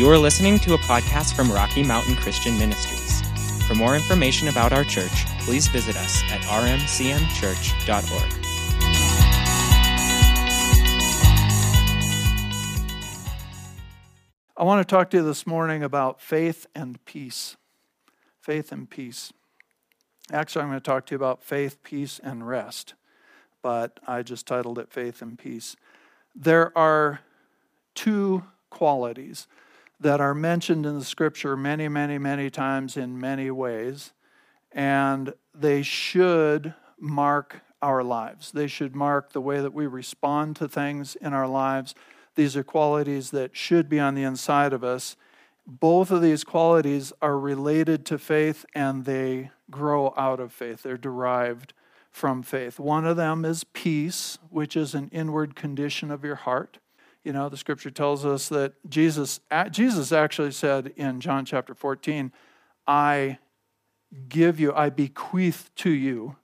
You are listening to a podcast from Rocky Mountain Christian Ministries. For more information about our church, please visit us at rmcmchurch.org. I want to talk to you this morning about faith and peace. Faith and peace. Actually, I'm going to talk to you about faith, peace, and rest, but I just titled it Faith and Peace. There are two qualities that are mentioned in the scripture many, many, many times in many ways, and they should mark our lives. They should mark the way that we respond to things in our lives. These are qualities that should be on the inside of us. Both of these qualities are related to faith and they grow out of faith. They're derived from faith. One of them is peace, which is an inward condition of your heart. You know, the scripture tells us that Jesus Jesus actually said in John chapter 14, I give you, I bequeath to you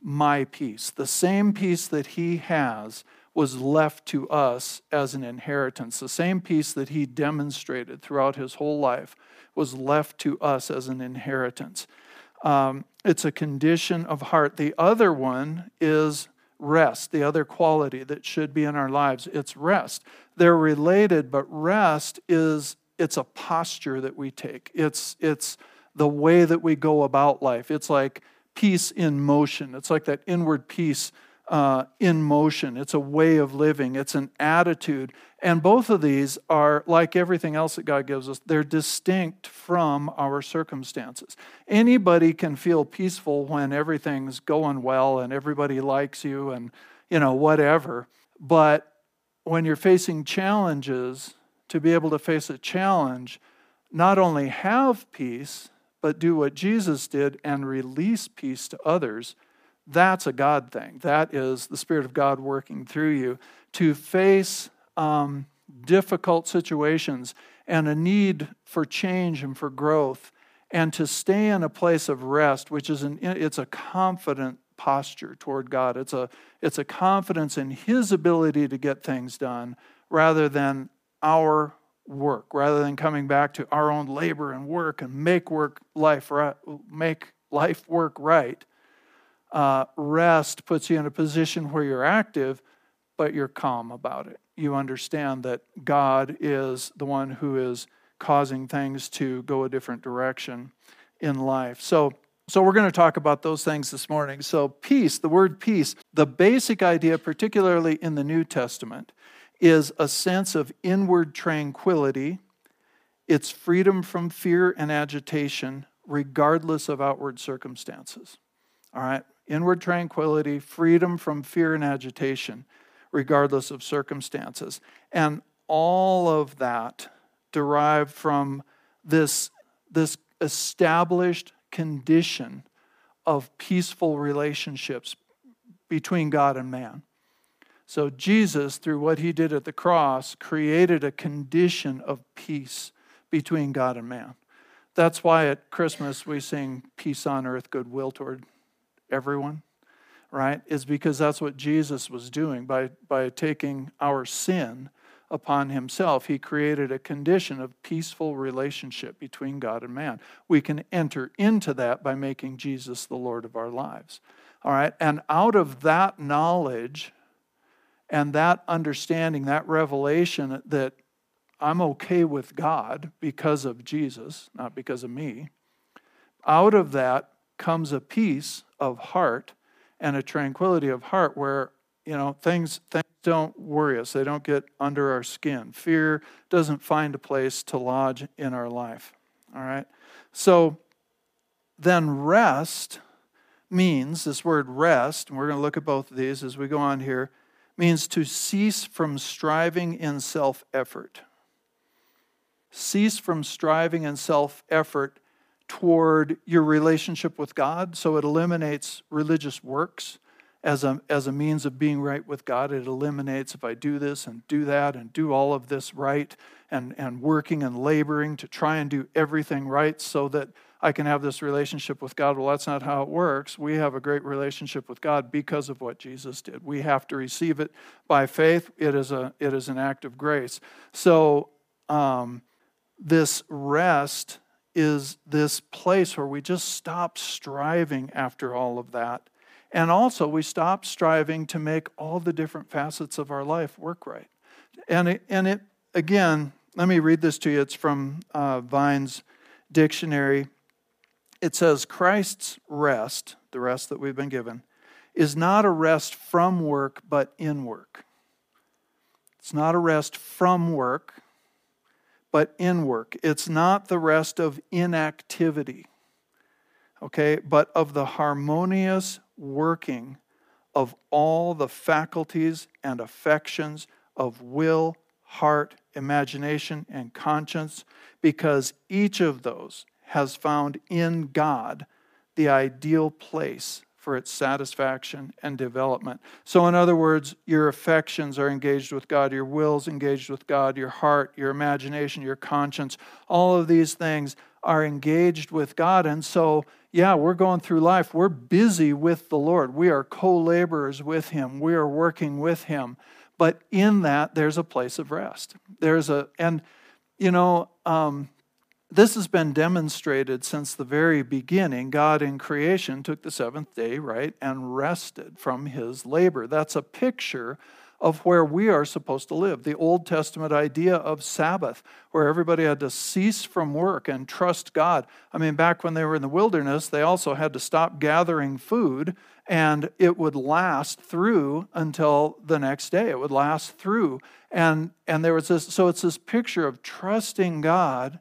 my peace. The same peace that he has was left to us as an inheritance. The same peace that he demonstrated throughout his whole life was left to us as an inheritance. Um, it's a condition of heart. The other one is rest, the other quality that should be in our lives. It's rest. They're related, but rest is it's a posture that we take. It's it's the way that we go about life. It's like peace in motion. It's like that inward peace uh, in motion. It's a way of living, it's an attitude. And both of these are, like everything else that God gives us, they're distinct from our circumstances. Anybody can feel peaceful when everything's going well and everybody likes you and, you know, whatever. But when you're facing challenges, to be able to face a challenge, not only have peace, but do what Jesus did and release peace to others that's a God thing. That is the Spirit of God working through you to face um, difficult situations and a need for change and for growth and to stay in a place of rest which is an it's a confident posture toward God it's a it's a confidence in his ability to get things done rather than our work rather than coming back to our own labor and work and make work life right, make life work right uh, rest puts you in a position where you're active, but you're calm about it. You understand that God is the one who is causing things to go a different direction in life. So, so we're going to talk about those things this morning. So, peace, the word peace, the basic idea, particularly in the New Testament, is a sense of inward tranquility. It's freedom from fear and agitation, regardless of outward circumstances. All right? Inward tranquility, freedom from fear and agitation, regardless of circumstances. And all of that derived from this, this established condition of peaceful relationships between God and man. So, Jesus, through what he did at the cross, created a condition of peace between God and man. That's why at Christmas we sing Peace on Earth, Goodwill toward everyone, right? Is because that's what Jesus was doing by, by taking our sin upon himself. He created a condition of peaceful relationship between God and man. We can enter into that by making Jesus the Lord of our lives. All right? And out of that knowledge and that understanding, that revelation that I'm okay with God because of Jesus, not because of me, out of that comes a peace of heart and a tranquility of heart where you know things things don't worry us. They don't get under our skin. Fear doesn't find a place to lodge in our life all right? So then rest means this word rest and we're going to look at both of these as we go on here means to cease from striving in self effort cease from striving in self effort toward your relationship with God. So it eliminates religious works as a, as a means of being right with God. It eliminates if I do this and do that and do all of this right and, and working and laboring to try and do everything right so that I can have this relationship with God. Well, that's not how it works. We have a great relationship with God because of what Jesus did. We have to receive it by faith. It is, a, it is an act of grace. So, um, this rest is this place where we just stop striving after all of that. And also, we stop striving to make all the different facets of our life work right. And it, and it again, let me read this to you. It's from uh, Vine's dictionary. It says, Christ's rest, the rest that we've been given, is not a rest from work, but in work. It's not a rest from work, but in work. It's not the rest of inactivity, okay, but of the harmonious working of all the faculties and affections of will, heart, imagination, and conscience, because each of those has found in God the ideal place for its satisfaction and development. So, in other words, your affections are engaged with God, your will's engaged with God, your heart, your imagination, your conscience, all of these things are engaged with God. And so, yeah, we're going through life. We're busy with the Lord. We are co laborers with Him, we are working with Him. But in that, there's a place of rest. There's a, and, you know, um, this has been demonstrated since the very beginning. God in creation took the seventh day, right, and rested from his labor. That's a picture of where we are supposed to live. The Old Testament idea of Sabbath, where everybody had to cease from work and trust God. I mean, back when they were in the wilderness, they also had to stop gathering food, and it would last through until the next day. It would last through. And, and there was this, so it's this picture of trusting God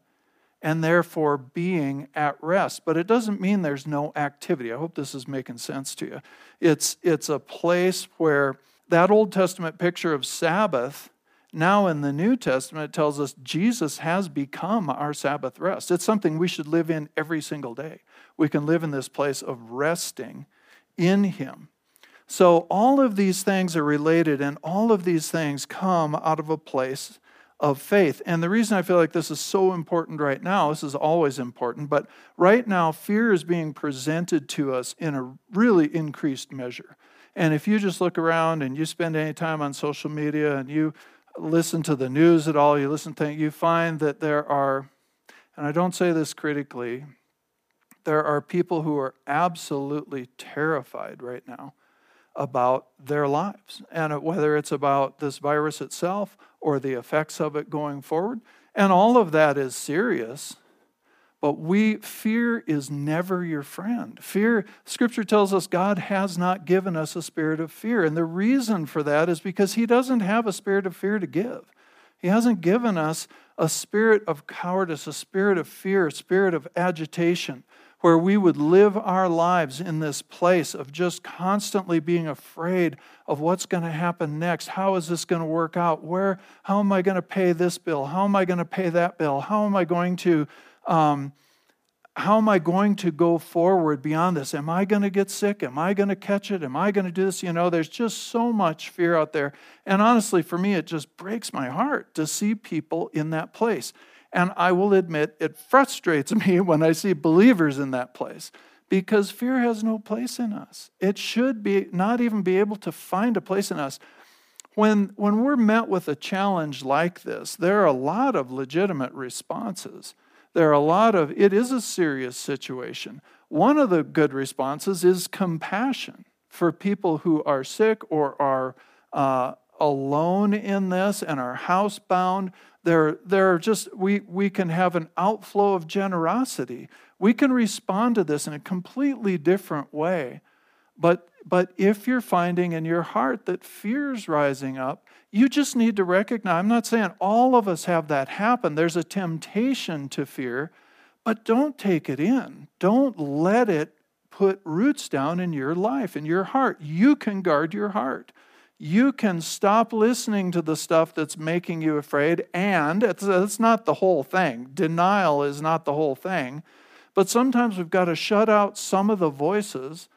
and therefore being at rest. But it doesn't mean there's no activity. I hope this is making sense to you. It's, it's a place where that Old Testament picture of Sabbath, now in the New Testament, tells us Jesus has become our Sabbath rest. It's something we should live in every single day. We can live in this place of resting in Him. So, all of these things are related, and all of these things come out of a place of faith. And the reason I feel like this is so important right now, this is always important, but right now, fear is being presented to us in a really increased measure. And if you just look around and you spend any time on social media and you listen to the news at all, you listen to you find that there are, and I don't say this critically, there are people who are absolutely terrified right now about their lives, and whether it's about this virus itself or the effects of it going forward. And all of that is serious. But we fear is never your friend. Fear, scripture tells us God has not given us a spirit of fear. And the reason for that is because he doesn't have a spirit of fear to give. He hasn't given us a spirit of cowardice, a spirit of fear, a spirit of agitation where we would live our lives in this place of just constantly being afraid of what's going to happen next. How is this going to work out? Where, how am I going to pay this bill? How am I going to pay that bill? How am I going to, um, how am I going to go forward beyond this? Am I going to get sick? Am I going to catch it? Am I going to do this? You know, there's just so much fear out there. And honestly, for me, it just breaks my heart to see people in that place. And I will admit, it frustrates me when I see believers in that place because fear has no place in us. It should be not even be able to find a place in us. When, when we're met with a challenge like this, there are a lot of legitimate responses. There are a lot of, it is a serious situation. One of the good responses is compassion for people who are sick or are uh, alone in this and are housebound. There, there are just, we, we can have an outflow of generosity. We can respond to this in a completely different way. But, but if you're finding in your heart that fear's rising up, you just need to recognize. I'm not saying all of us have that happen. There's a temptation to fear, but don't take it in. Don't let it put roots down in your life, in your heart. You can guard your heart you can stop listening to the stuff that's making you afraid. And it's, it's not the whole thing. Denial is not the whole thing. But sometimes we've got to shut out some of the voices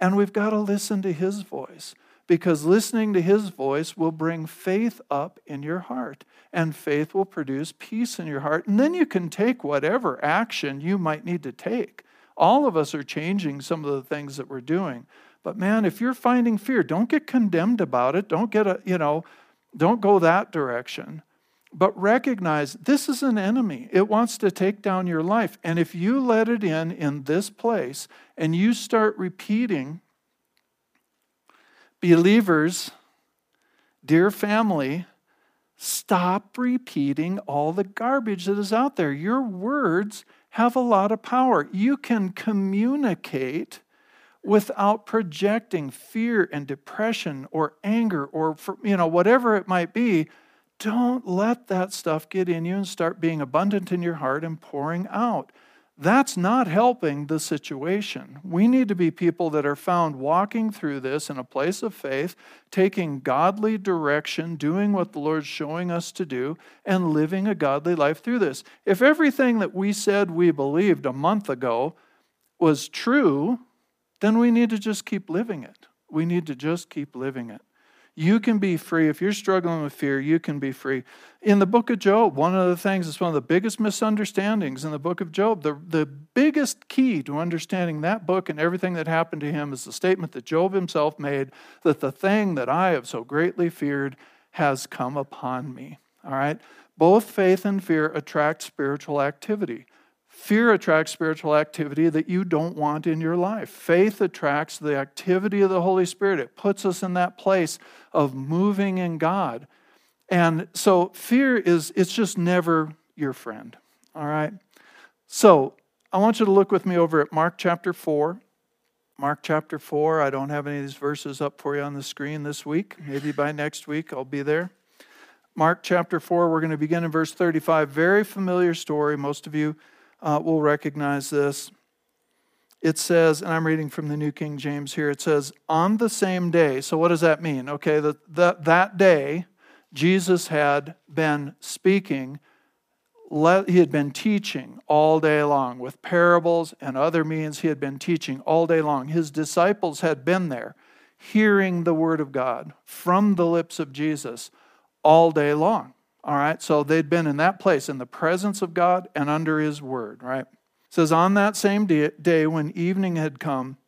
and we've got to listen to His voice because listening to His voice will bring faith up in your heart and faith will produce peace in your heart. And then you can take whatever action you might need to take. All of us are changing some of the things that we're doing. But man, if you're finding fear, don't get condemned about it. Don't get a, you know, don't go that direction. but recognize this is an enemy. It wants to take down your life. And if you let it in in this place and you start repeating, believers, dear family, stop repeating all the garbage that is out there. Your words have a lot of power. You can communicate without projecting fear and depression or anger or you know whatever it might be don't let that stuff get in you and start being abundant in your heart and pouring out. That's not helping the situation. We need to be people that are found walking through this in a place of faith, taking godly direction, doing what the Lord's showing us to do, and living a godly life through this. If everything that we said we believed a month ago was true, then we need to just keep living it. We need to just keep living it. You can be free. If you're struggling with fear, you can be free. In the book of Job, one of the things that's one of the biggest misunderstandings in the book of Job, the, the biggest key to understanding that book and everything that happened to him is the statement that Job himself made that the thing that I have so greatly feared has come upon me. All right? Both faith and fear attract spiritual activity. Fear attracts spiritual activity that you don't want in your life. Faith attracts the activity of the Holy Spirit. It puts us in that place of moving in God. And so fear is, it's just never your friend. All right? So I want you to look with me over at Mark chapter 4. Mark chapter 4. I don't have any of these verses up for you on the screen this week. Maybe by next week I'll be there. Mark chapter 4, we're going to begin in verse 35. Very familiar story. Most of you uh, will recognize this. It says, and I'm reading from the New King James here, it says, on the same day. So, what does that mean? Okay, that, that, that day, Jesus had been speaking, he had been teaching all day long with parables and other means. He had been teaching all day long. His disciples had been there hearing the word of God from the lips of Jesus all day long. All right, so they'd been in that place in the presence of God and under his word, right? It says, On that same day, when evening had come,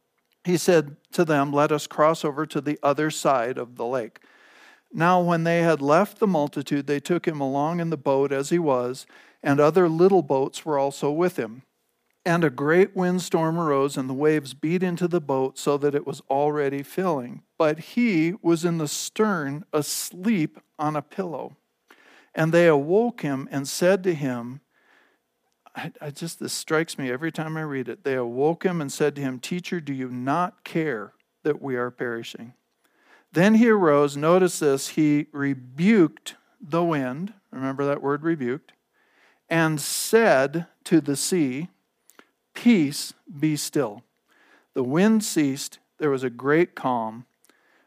he said to them, Let us cross over to the other side of the lake. Now, when they had left the multitude, they took him along in the boat as he was, and other little boats were also with him. And a great windstorm arose, and the waves beat into the boat so that it was already filling. But he was in the stern, asleep on a pillow. And they awoke him and said to him, I, I, just, this strikes me every time I read it. They awoke him and said to him, Teacher, do you not care that we are perishing? Then he arose. Notice this. He rebuked the wind. Remember that word rebuked. And said to the sea, Peace, be still. The wind ceased. There was a great calm.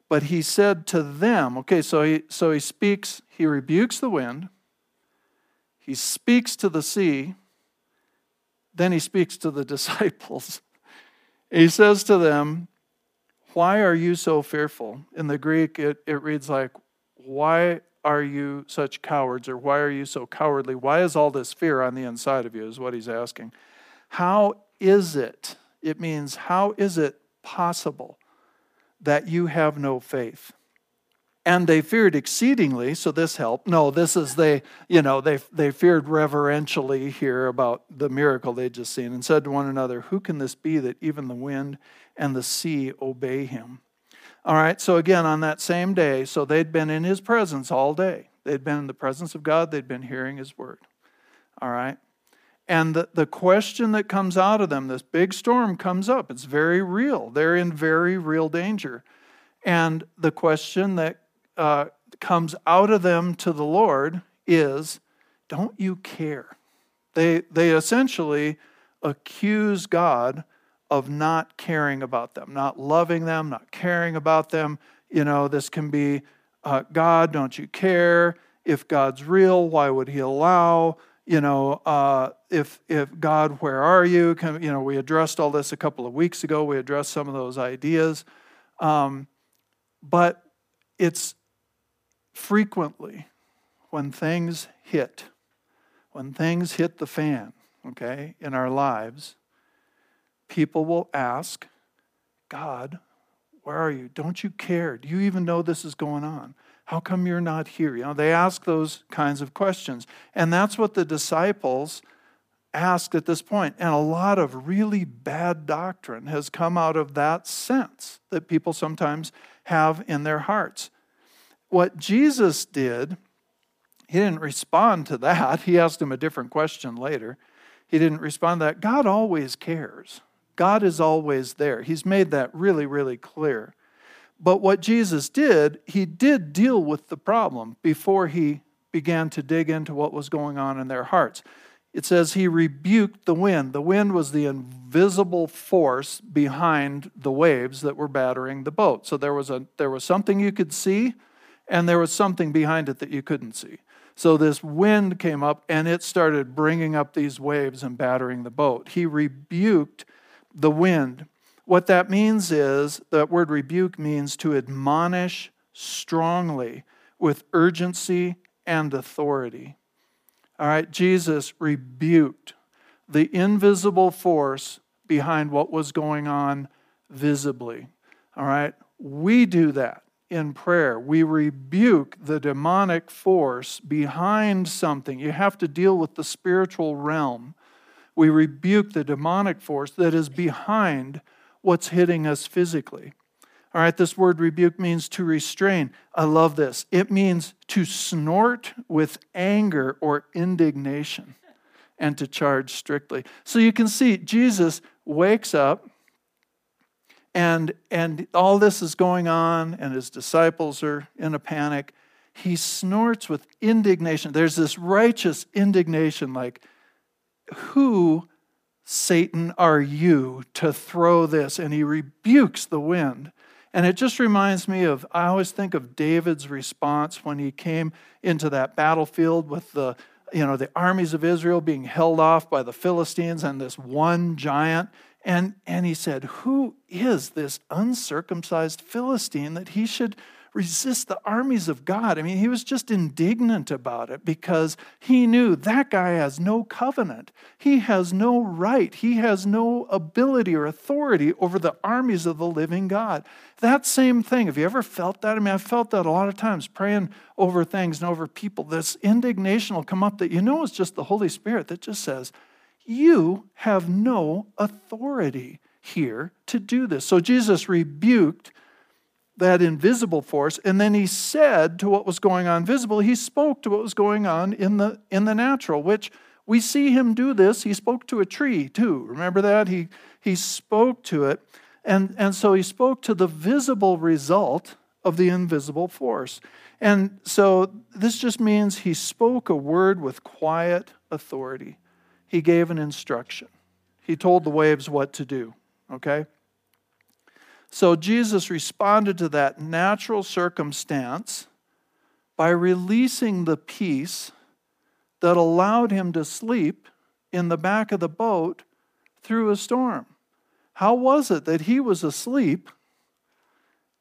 But he said to them, okay, so he, so he speaks, he rebukes the wind, he speaks to the sea, then he speaks to the disciples. He says to them, Why are you so fearful? In the Greek, it, it reads like, Why are you such cowards? Or why are you so cowardly? Why is all this fear on the inside of you? Is what he's asking. How is it? It means, How is it possible that you have no faith. And they feared exceedingly, so this helped. No, this is they, you know, they, they feared reverentially here about the miracle they'd just seen and said to one another, Who can this be that even the wind and the sea obey him? All right, so again, on that same day, so they'd been in his presence all day. They'd been in the presence of God, they'd been hearing his word. All right. And the, the question that comes out of them, this big storm comes up. It's very real. They're in very real danger. And the question that uh, comes out of them to the Lord is don't you care? They, they essentially accuse God of not caring about them, not loving them, not caring about them. You know, this can be uh, God, don't you care? If God's real, why would He allow? You know, uh, if if God, where are you? Can, you know, we addressed all this a couple of weeks ago. We addressed some of those ideas, um, but it's frequently when things hit, when things hit the fan, okay, in our lives, people will ask, God, where are you? Don't you care? Do you even know this is going on? How come you're not here? You know, they ask those kinds of questions. And that's what the disciples asked at this point. And a lot of really bad doctrine has come out of that sense that people sometimes have in their hearts. What Jesus did, he didn't respond to that. He asked him a different question later. He didn't respond to that. God always cares. God is always there. He's made that really, really clear. But what Jesus did, he did deal with the problem before he began to dig into what was going on in their hearts. It says he rebuked the wind. The wind was the invisible force behind the waves that were battering the boat. So there was a there was something you could see and there was something behind it that you couldn't see. So this wind came up and it started bringing up these waves and battering the boat. He rebuked the wind. What that means is that word rebuke means to admonish strongly with urgency and authority. All right, Jesus rebuked the invisible force behind what was going on visibly. All right, we do that in prayer. We rebuke the demonic force behind something. You have to deal with the spiritual realm. We rebuke the demonic force that is behind what's hitting us physically. All right, this word rebuke means to restrain. I love this. It means to snort with anger or indignation and to charge strictly. So you can see Jesus wakes up and and all this is going on and his disciples are in a panic. He snorts with indignation. There's this righteous indignation like who Satan are you to throw this? And he rebukes the wind. And it just reminds me of, I always think of David's response when he came into that battlefield with the, you know, the armies of Israel being held off by the Philistines and this one giant. And, and he said, Who is this uncircumcised Philistine that he should resist the armies of God. I mean, he was just indignant about it because he knew that guy has no covenant. He has no right. He has no ability or authority over the armies of the living God. That same thing, have you ever felt that? I mean, I've felt that a lot of times praying over things and over people. This indignation will come up that you know is just the Holy Spirit that just says, You have no authority here to do this. So Jesus rebuked that invisible force and then he said to what was going on visible he spoke to what was going on in the in the natural which we see him do this. He spoke to a tree too. Remember that? He he spoke to it. And and so he spoke to the visible result of the invisible force. And so this just means he spoke a word with quiet authority. He gave an instruction. He told the waves what to do okay so Jesus responded to that natural circumstance by releasing the peace that allowed him to sleep in the back of the boat through a storm. How was it that he was asleep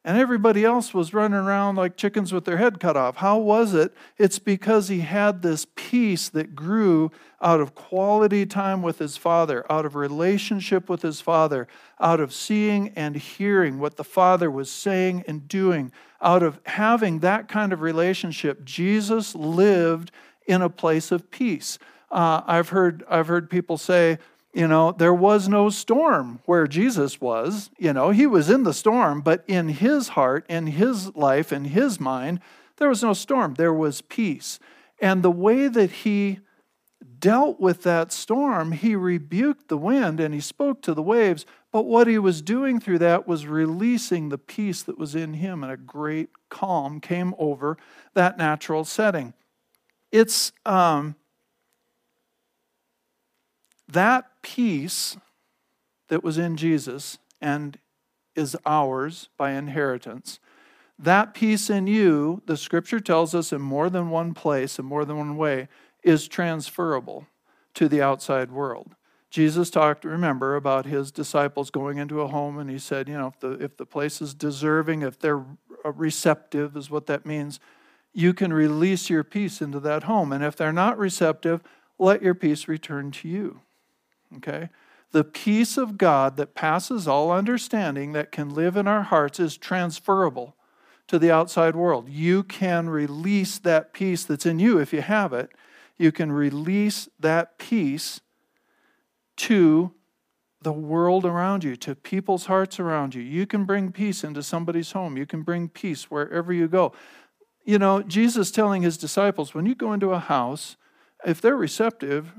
and everybody else was running around like chickens with their head cut off. How was it? It's because he had this peace that grew out of quality time with his father, out of relationship with his father, out of seeing and hearing what the father was saying and doing, out of having that kind of relationship. Jesus lived in a place of peace. Uh, I've heard I've heard people say, you know, there was no storm where Jesus was. You know, he was in the storm, but in his heart, in his life, in his mind, there was no storm. There was peace. And the way that he dealt with that storm, he rebuked the wind and he spoke to the waves. But what he was doing through that was releasing the peace that was in him, and a great calm came over that natural setting. It's um, that peace that was in Jesus and is ours by inheritance, that peace in you, the scripture tells us in more than one place, in more than one way, is transferable to the outside world. Jesus talked, remember, about his disciples going into a home, and he said, you know, if the, if the place is deserving, if they're receptive, is what that means, you can release your peace into that home. And if they're not receptive, let your peace return to you. Okay? The peace of God that passes all understanding that can live in our hearts is transferable to the outside world. You can release that peace that's in you if you have it. You can release that peace to the world around you, to people's hearts around you. You can bring peace into somebody's home. You can bring peace wherever you go. You know, Jesus telling his disciples, when you go into a house, if they're receptive,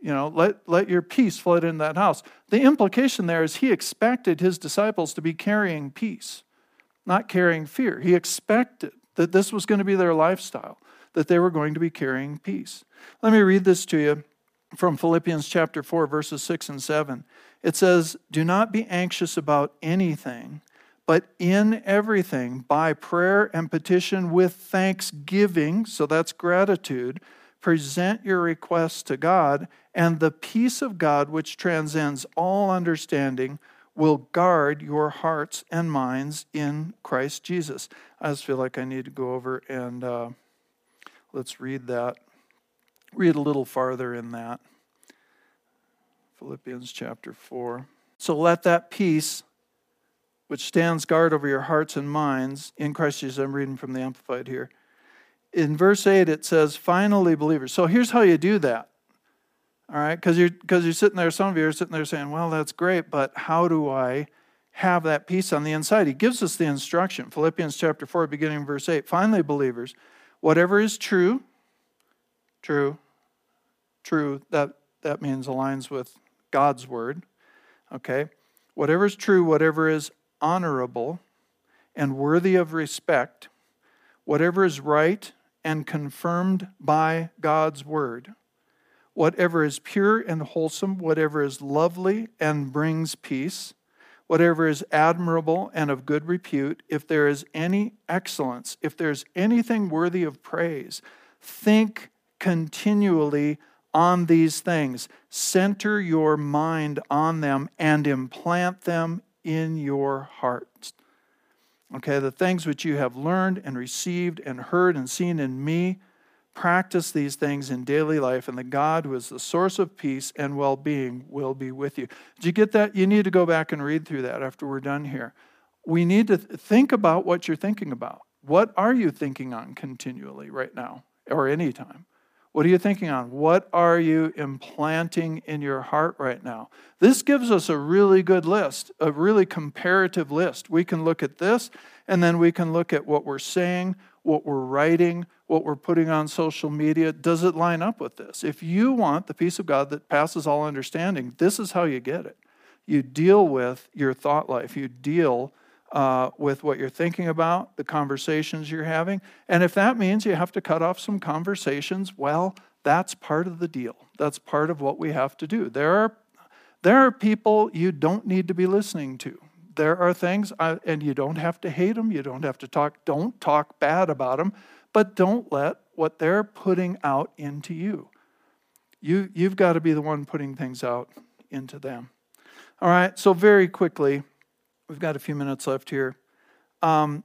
you know, let, let your peace flood in that house. The implication there is he expected his disciples to be carrying peace, not carrying fear. He expected that this was going to be their lifestyle, that they were going to be carrying peace. Let me read this to you from Philippians chapter 4, verses 6 and 7. It says, Do not be anxious about anything, but in everything, by prayer and petition with thanksgiving, so that's gratitude, present your requests to God, and the peace of God, which transcends all understanding, will guard your hearts and minds in Christ Jesus. I just feel like I need to go over and uh, let's read that. Read a little farther in that. Philippians chapter 4. So let that peace, which stands guard over your hearts and minds in Christ Jesus, I'm reading from the Amplified here. In verse 8, it says, finally, believers. So here's how you do that. All right, because you're because you're sitting there, some of you are sitting there saying, Well, that's great, but how do I have that peace on the inside? He gives us the instruction. Philippians chapter 4, beginning verse 8. Finally, believers, whatever is true, true, true, that, that means aligns with God's word. Okay? Whatever is true, whatever is honorable and worthy of respect, whatever is right and confirmed by God's word, whatever is pure and wholesome, whatever is lovely and brings peace, whatever is admirable and of good repute, if there is any excellence, if there's anything worthy of praise, think continually on these things. Center your mind on them and implant them in your hearts. Okay, the things which you have learned and received and heard and seen in me, practice these things in daily life, and the God who is the source of peace and well being will be with you. Did you get that? You need to go back and read through that after we're done here. We need to think about what you're thinking about. What are you thinking on continually right now or anytime? What are you thinking on? What are you implanting in your heart right now? This gives us a really good list, a really comparative list. We can look at this, and then we can look at what we're saying, what we're writing, what we're putting on social media. Does it line up with this? If you want the peace of God that passes all understanding, this is how you get it. You deal with your thought life, you deal uh, with what you're thinking about, the conversations you're having. And if that means you have to cut off some conversations, well, that's part of the deal. That's part of what we have to do. There are, there are people you don't need to be listening to. There are things, uh, and you don't have to hate them. You don't have to talk, don't talk bad about them, but don't let what they're putting out into you. You, you've got to be the one putting things out into them. All right, so very quickly, We've got a few minutes left here. Um,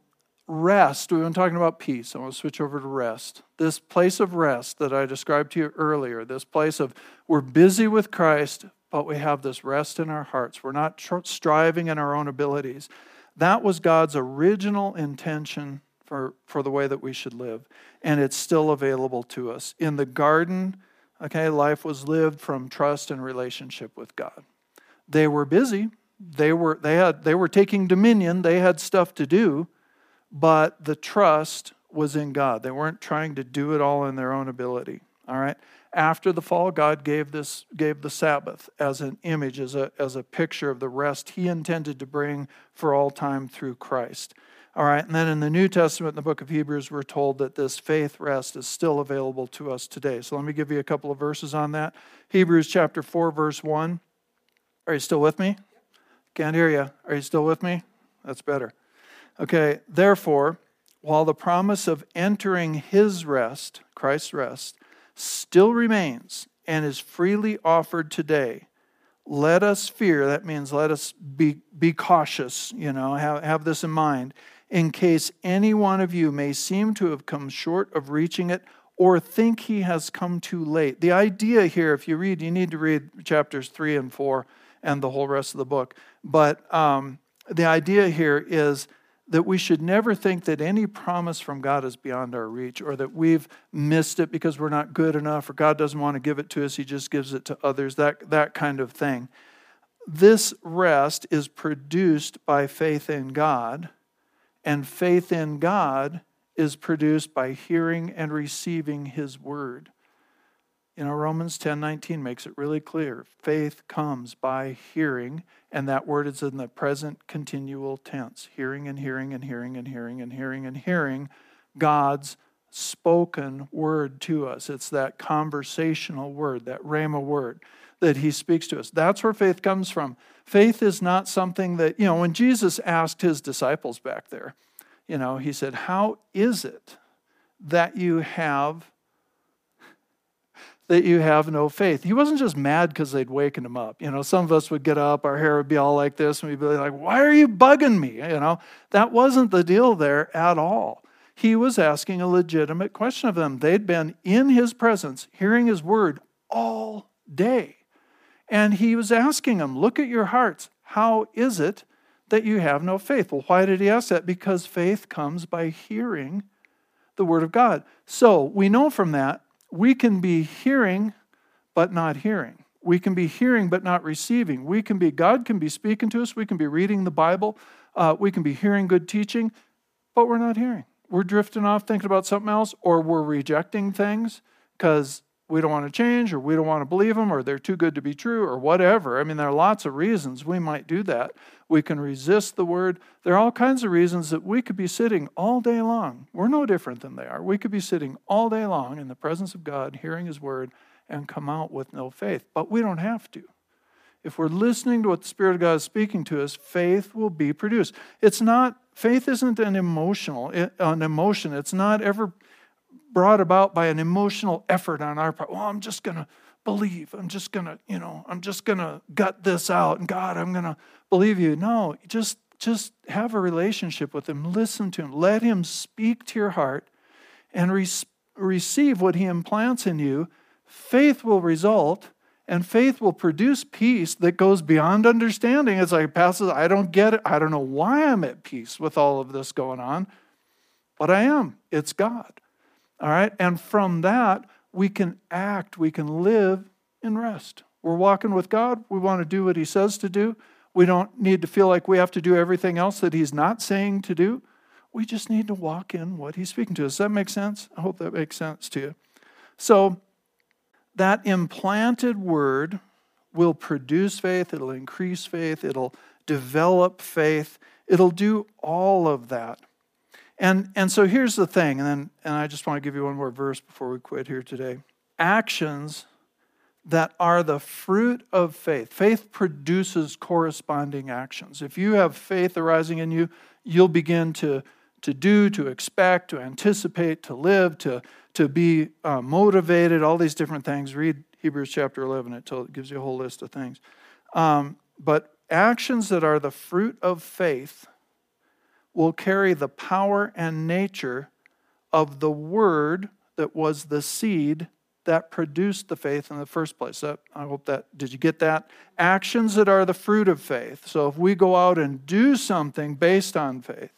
rest, we've been talking about peace. I want to switch over to rest. This place of rest that I described to you earlier, this place of we're busy with Christ, but we have this rest in our hearts. We're not tr- striving in our own abilities. That was God's original intention for, for the way that we should live, and it's still available to us. In the garden, okay, life was lived from trust and relationship with God. They were busy, they were they had they were taking dominion they had stuff to do but the trust was in god. They weren't trying to do it all in their own ability all right? After the fall god gave this gave the sabbath as an image as a as a picture of the rest he intended to bring for all time through christ all right? And then in the new testament in the book of hebrews we're told that this faith rest is still available to us today. So let me give you a couple of verses on that. Hebrews chapter 4 verse 1 are you still with me can't hear you. Are you still with me? That's better. Okay, therefore, while the promise of entering his rest, Christ's rest, still remains and is freely offered today, let us fear, that means let us be, be cautious, you know, have, have this in mind, in case any one of you may seem to have come short of reaching it or think he has come too late. The idea here, if you read, you need to read chapters 3 and 4 and the whole rest of the book. But um, the idea here is that we should never think that any promise from God is beyond our reach or that we've missed it because we're not good enough or God doesn't want to give it to us, He just gives it to others, that, that kind of thing. This rest is produced by faith in God, and faith in God is produced by hearing and receiving His word. You know, Romans 10 19 makes it really clear. Faith comes by hearing, and that word is in the present continual tense hearing and hearing and hearing and hearing and hearing and hearing God's spoken word to us. It's that conversational word, that rhema word that he speaks to us. That's where faith comes from. Faith is not something that, you know, when Jesus asked his disciples back there, you know, he said, How is it that you have that you have no faith. He wasn't just mad because they'd waken him up. You know, some of us would get up, our hair would be all like this, and we'd be like, Why are you bugging me? You know, that wasn't the deal there at all. He was asking a legitimate question of them. They'd been in his presence, hearing his word all day. And he was asking them, Look at your hearts. How is it that you have no faith? Well, why did he ask that? Because faith comes by hearing the word of God. So we know from that we can be hearing but not hearing. We can be hearing but not receiving. We can be, God can be speaking to us. We can be reading the Bible. Uh, we can be hearing good teaching, but we're not hearing. We're drifting off thinking about something else, or we're rejecting things because we don't want to change, or we don't want to believe them, or they're too good to be true, or whatever. I mean, there are lots of reasons we might do that. We can resist the word. There are all kinds of reasons that we could be sitting all day long. We're no different than they are. We could be sitting all day long in the presence of God, hearing His word, and come out with no faith. But we don't have to. If we're listening to what the Spirit of God is speaking to us, faith will be produced. It's not, faith isn't an emotional, an emotion. It's not ever brought about by an emotional effort on our part. Well, I'm just going to believe. I'm just going to, you know, I'm just going to gut this out. And God, I'm going to believe you. No, just just have a relationship with him. Listen to him. Let him speak to your heart and re- receive what he implants in you. Faith will result and faith will produce peace that goes beyond understanding. As I pass it, I don't get it. I don't know why I'm at peace with all of this going on, but I am. It's God. All right? And from that, we can act, we can live in rest. We're walking with God. We want to do what He says to do. We don't need to feel like we have to do everything else that He's not saying to do. We just need to walk in what He's speaking to us. Does that make sense? I hope that makes sense to you. So, that implanted word will produce faith, it'll increase faith, it'll develop faith, it'll do all of that. And, and so here's the thing, and then and I just want to give you one more verse before we quit here today. Actions that are the fruit of faith. Faith produces corresponding actions. If you have faith arising in you, you'll begin to, to do, to expect, to anticipate, to live, to, to be uh, motivated, all these different things. Read Hebrews chapter 11, it, tells, it gives you a whole list of things. Um, but actions that are the fruit of faith will carry the power and nature of the word that was the seed that produced the faith in the first place. I hope that, did you get that? Actions that are the fruit of faith. So if we go out and do something based on faith,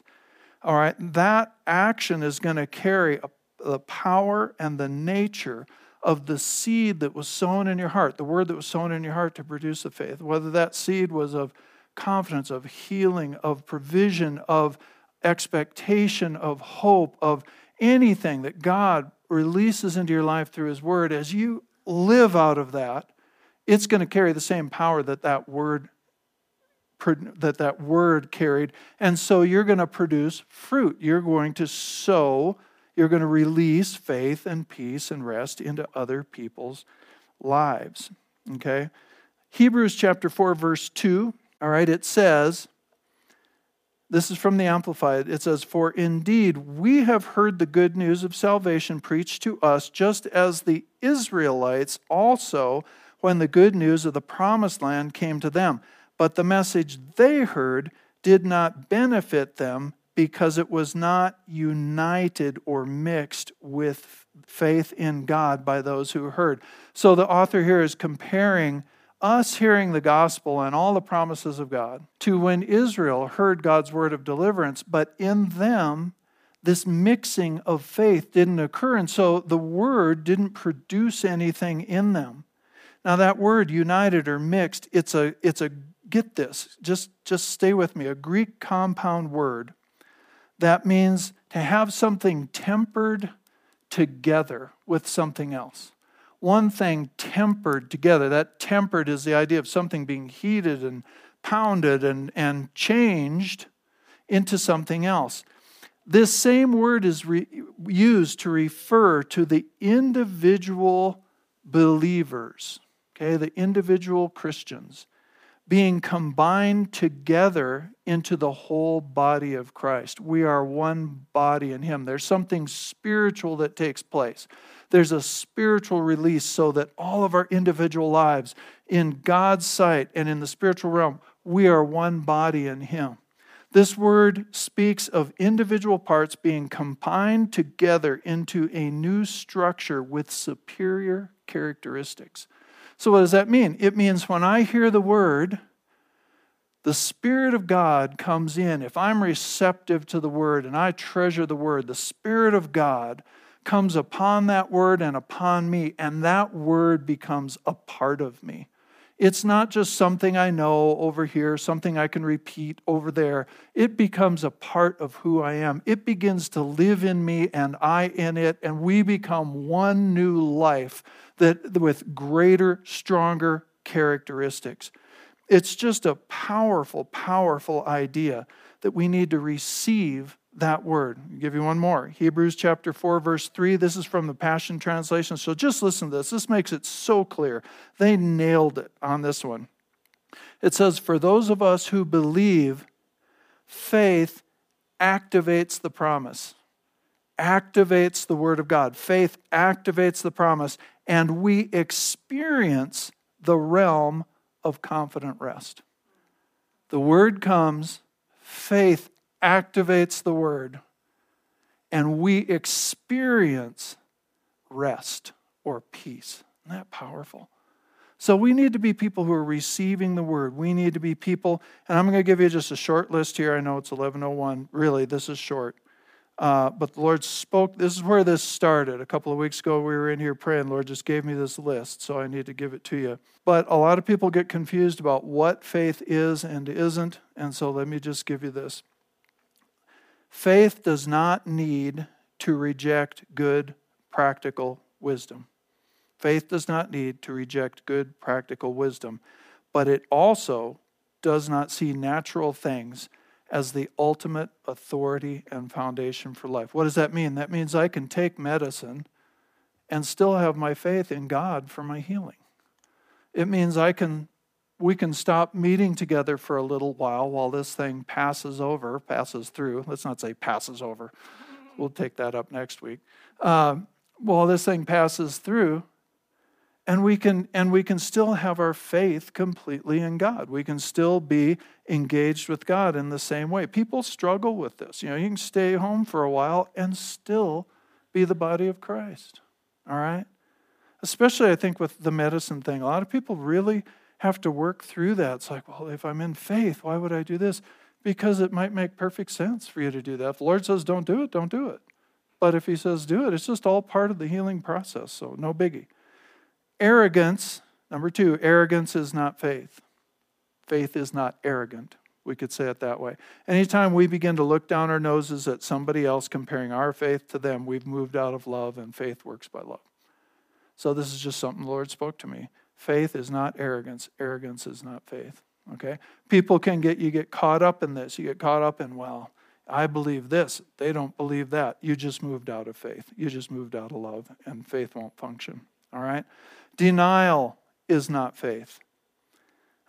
all right, that action is going to carry a, the power and the nature of the seed that was sown in your heart, the word that was sown in your heart to produce the faith. Whether that seed was of confidence, of healing, of provision, of expectation, of hope, of anything that God releases into your life through His Word, as you live out of that, it's going to carry the same power that that word that that word carried. And so you're going to produce fruit. You're going to sow. You're going to release faith and peace and rest into other people's lives okay? Hebrews chapter 4 verse 2 all right, it says, this is from the Amplified. It says, For indeed we have heard the good news of salvation preached to us, just as the Israelites also, when the good news of the promised land came to them. But the message they heard did not benefit them because it was not united or mixed with faith in God by those who heard. So the author here is comparing us hearing the gospel and all the promises of God, to when Israel heard God's word of deliverance, but in them, this mixing of faith didn't occur. And so the word didn't produce anything in them. Now, that word, united or mixed, it's a, it's a get this, just, just stay with me, a Greek compound word that means to have something tempered together with something else. One thing tempered together. That tempered is the idea of something being heated and pounded and, and changed into something else. This same word is re- used to refer to the individual believers, okay, the individual Christians being combined together into the whole body of Christ. We are one body in Him. There's something spiritual that takes place. There's a spiritual release so that all of our individual lives, in God's sight and in the spiritual realm, we are one body in Him. This word speaks of individual parts being combined together into a new structure with superior characteristics. So, what does that mean? It means when I hear the word, the Spirit of God comes in. If I'm receptive to the word and I treasure the word, the Spirit of God comes upon that word and upon me, and that word becomes a part of me. It's not just something I know over here, something I can repeat over there. It becomes a part of who I am. It begins to live in me and I in it, and we become one new life that with greater, stronger characteristics. It's just a powerful, powerful idea that we need to receive that word. I'll give you one more. Hebrews chapter 4, verse 3. This is from the Passion Translation. So just listen to this. This makes it so clear. They nailed it on this one. It says, For those of us who believe, faith activates the promise, activates the word of God. Faith activates the promise, and we experience the realm of confident rest. The word comes, faith activates the word, and we experience rest or peace. Isn't that powerful? So we need to be people who are receiving the word. We need to be people, and I'm going to give you just a short list here. I know it's 11:01. Really, this is short. Uh, but the Lord spoke. This is where this started. A couple of weeks ago, we were in here praying. Lord just gave me this list, so I need to give it to you. But a lot of people get confused about what faith is and isn't, and so let me just give you this. Faith does not need to reject good practical wisdom. Faith does not need to reject good practical wisdom, but it also does not see natural things as the ultimate authority and foundation for life. What does that mean? That means I can take medicine and still have my faith in God for my healing. It means I can we can stop meeting together for a little while while this thing passes over, passes through. Let's not say passes over. We'll take that up next week. Uh, while this thing passes through, and we can and we can still have our faith completely in God. We can still be engaged with God in the same way. People struggle with this. You know, you can stay home for a while and still be the body of Christ. All right? Especially I think with the medicine thing. A lot of people really have to work through that. It's like, well, if I'm in faith, why would I do this? Because it might make perfect sense for you to do that. If the Lord says don't do it, don't do it. But if he says do it, it's just all part of the healing process, so no biggie. Arrogance, number two, arrogance is not faith. Faith is not arrogant. We could say it that way. Anytime we begin to look down our noses at somebody else, comparing our faith to them, we've moved out of love, and faith works by love. So, this is just something the Lord spoke to me. Faith is not arrogance, arrogance is not faith. Okay? People can get, you get caught up in this. You get caught up in, well, I believe this. They don't believe that. You just moved out of faith. You just moved out of love, and faith won't function. All right? Denial is not faith.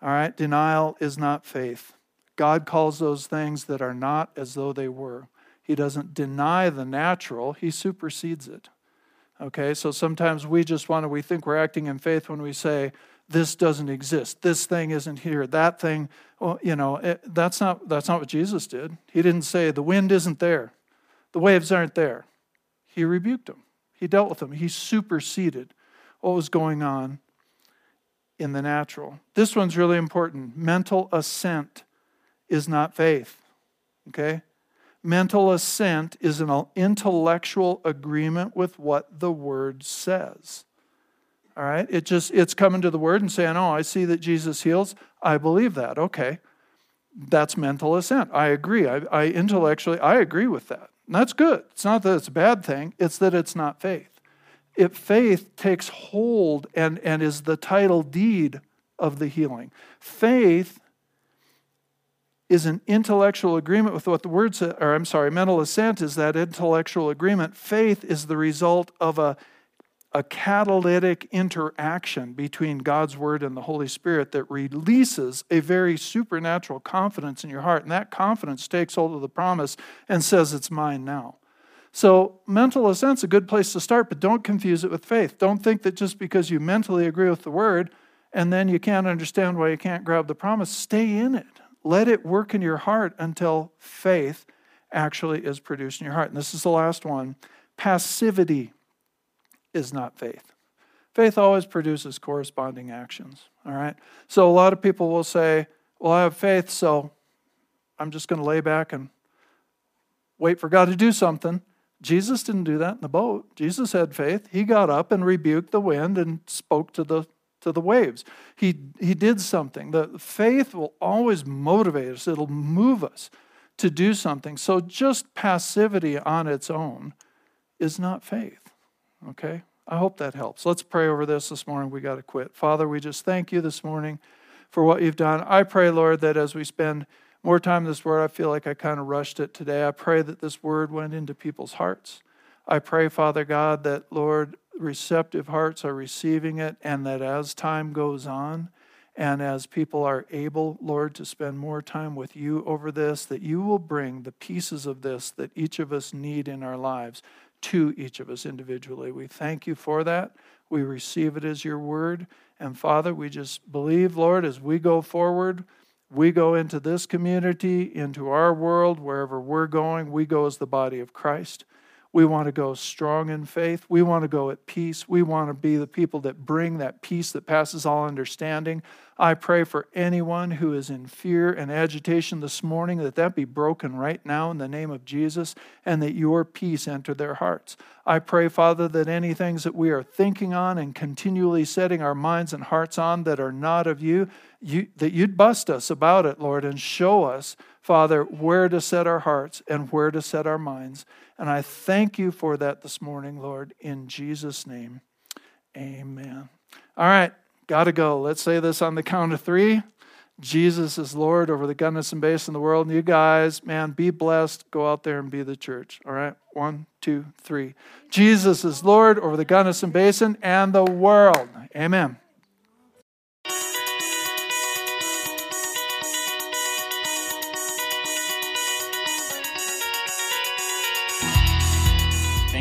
All right? Denial is not faith. God calls those things that are not as though they were. He doesn't deny the natural, He supersedes it. Okay, so sometimes we just want to, we think we're acting in faith when we say, this doesn't exist. This thing isn't here. That thing, well, you know, it, that's not that's not what Jesus did. He didn't say the wind isn't there, the waves aren't there. He rebuked them. He dealt with them. He superseded what was going on in the natural. This one's really important. Mental assent is not faith. Okay? Mental assent is an intellectual agreement with what the word says. All right? It just it's coming to the word and saying, "Oh, I see that Jesus heals. I believe that." Okay. That's mental assent. I agree. I, I intellectually I agree with that. And that's good. It's not that it's a bad thing, it's that it's not faith. If faith takes hold and, and is the title deed of the healing. Faith is an intellectual agreement with what the word says, or I'm sorry, mental assent is that intellectual agreement. Faith is the result of a, a catalytic interaction between God's word and the Holy Spirit that releases a very supernatural confidence in your heart. And that confidence takes hold of the promise and says, It's mine now. So, mental assent's a good place to start, but don't confuse it with faith. Don't think that just because you mentally agree with the word and then you can't understand why you can't grab the promise, stay in it. Let it work in your heart until faith actually is produced in your heart. And this is the last one passivity is not faith. Faith always produces corresponding actions. All right? So a lot of people will say, Well, I have faith, so I'm just going to lay back and wait for God to do something. Jesus didn't do that in the boat. Jesus had faith. He got up and rebuked the wind and spoke to the to the waves. He, he did something. The faith will always motivate us, it'll move us to do something. So just passivity on its own is not faith. Okay? I hope that helps. Let's pray over this this morning. We got to quit. Father, we just thank you this morning for what you've done. I pray, Lord, that as we spend more time in this word, I feel like I kind of rushed it today. I pray that this word went into people's hearts. I pray, Father God, that, Lord, receptive hearts are receiving it, and that as time goes on, and as people are able, Lord, to spend more time with you over this, that you will bring the pieces of this that each of us need in our lives to each of us individually. We thank you for that. We receive it as your word. And Father, we just believe, Lord, as we go forward, we go into this community, into our world, wherever we're going, we go as the body of Christ. We want to go strong in faith. We want to go at peace. We want to be the people that bring that peace that passes all understanding. I pray for anyone who is in fear and agitation this morning that that be broken right now in the name of Jesus and that your peace enter their hearts. I pray, Father, that any things that we are thinking on and continually setting our minds and hearts on that are not of you, you that you'd bust us about it, Lord, and show us, Father, where to set our hearts and where to set our minds. And I thank you for that this morning, Lord, in Jesus' name. Amen. All right. Got to go. Let's say this on the count of three. Jesus is Lord over the Gunnison Basin, the world. And you guys, man, be blessed. Go out there and be the church. All right? One, two, three. Jesus is Lord over the Gunnison Basin and the world. Amen.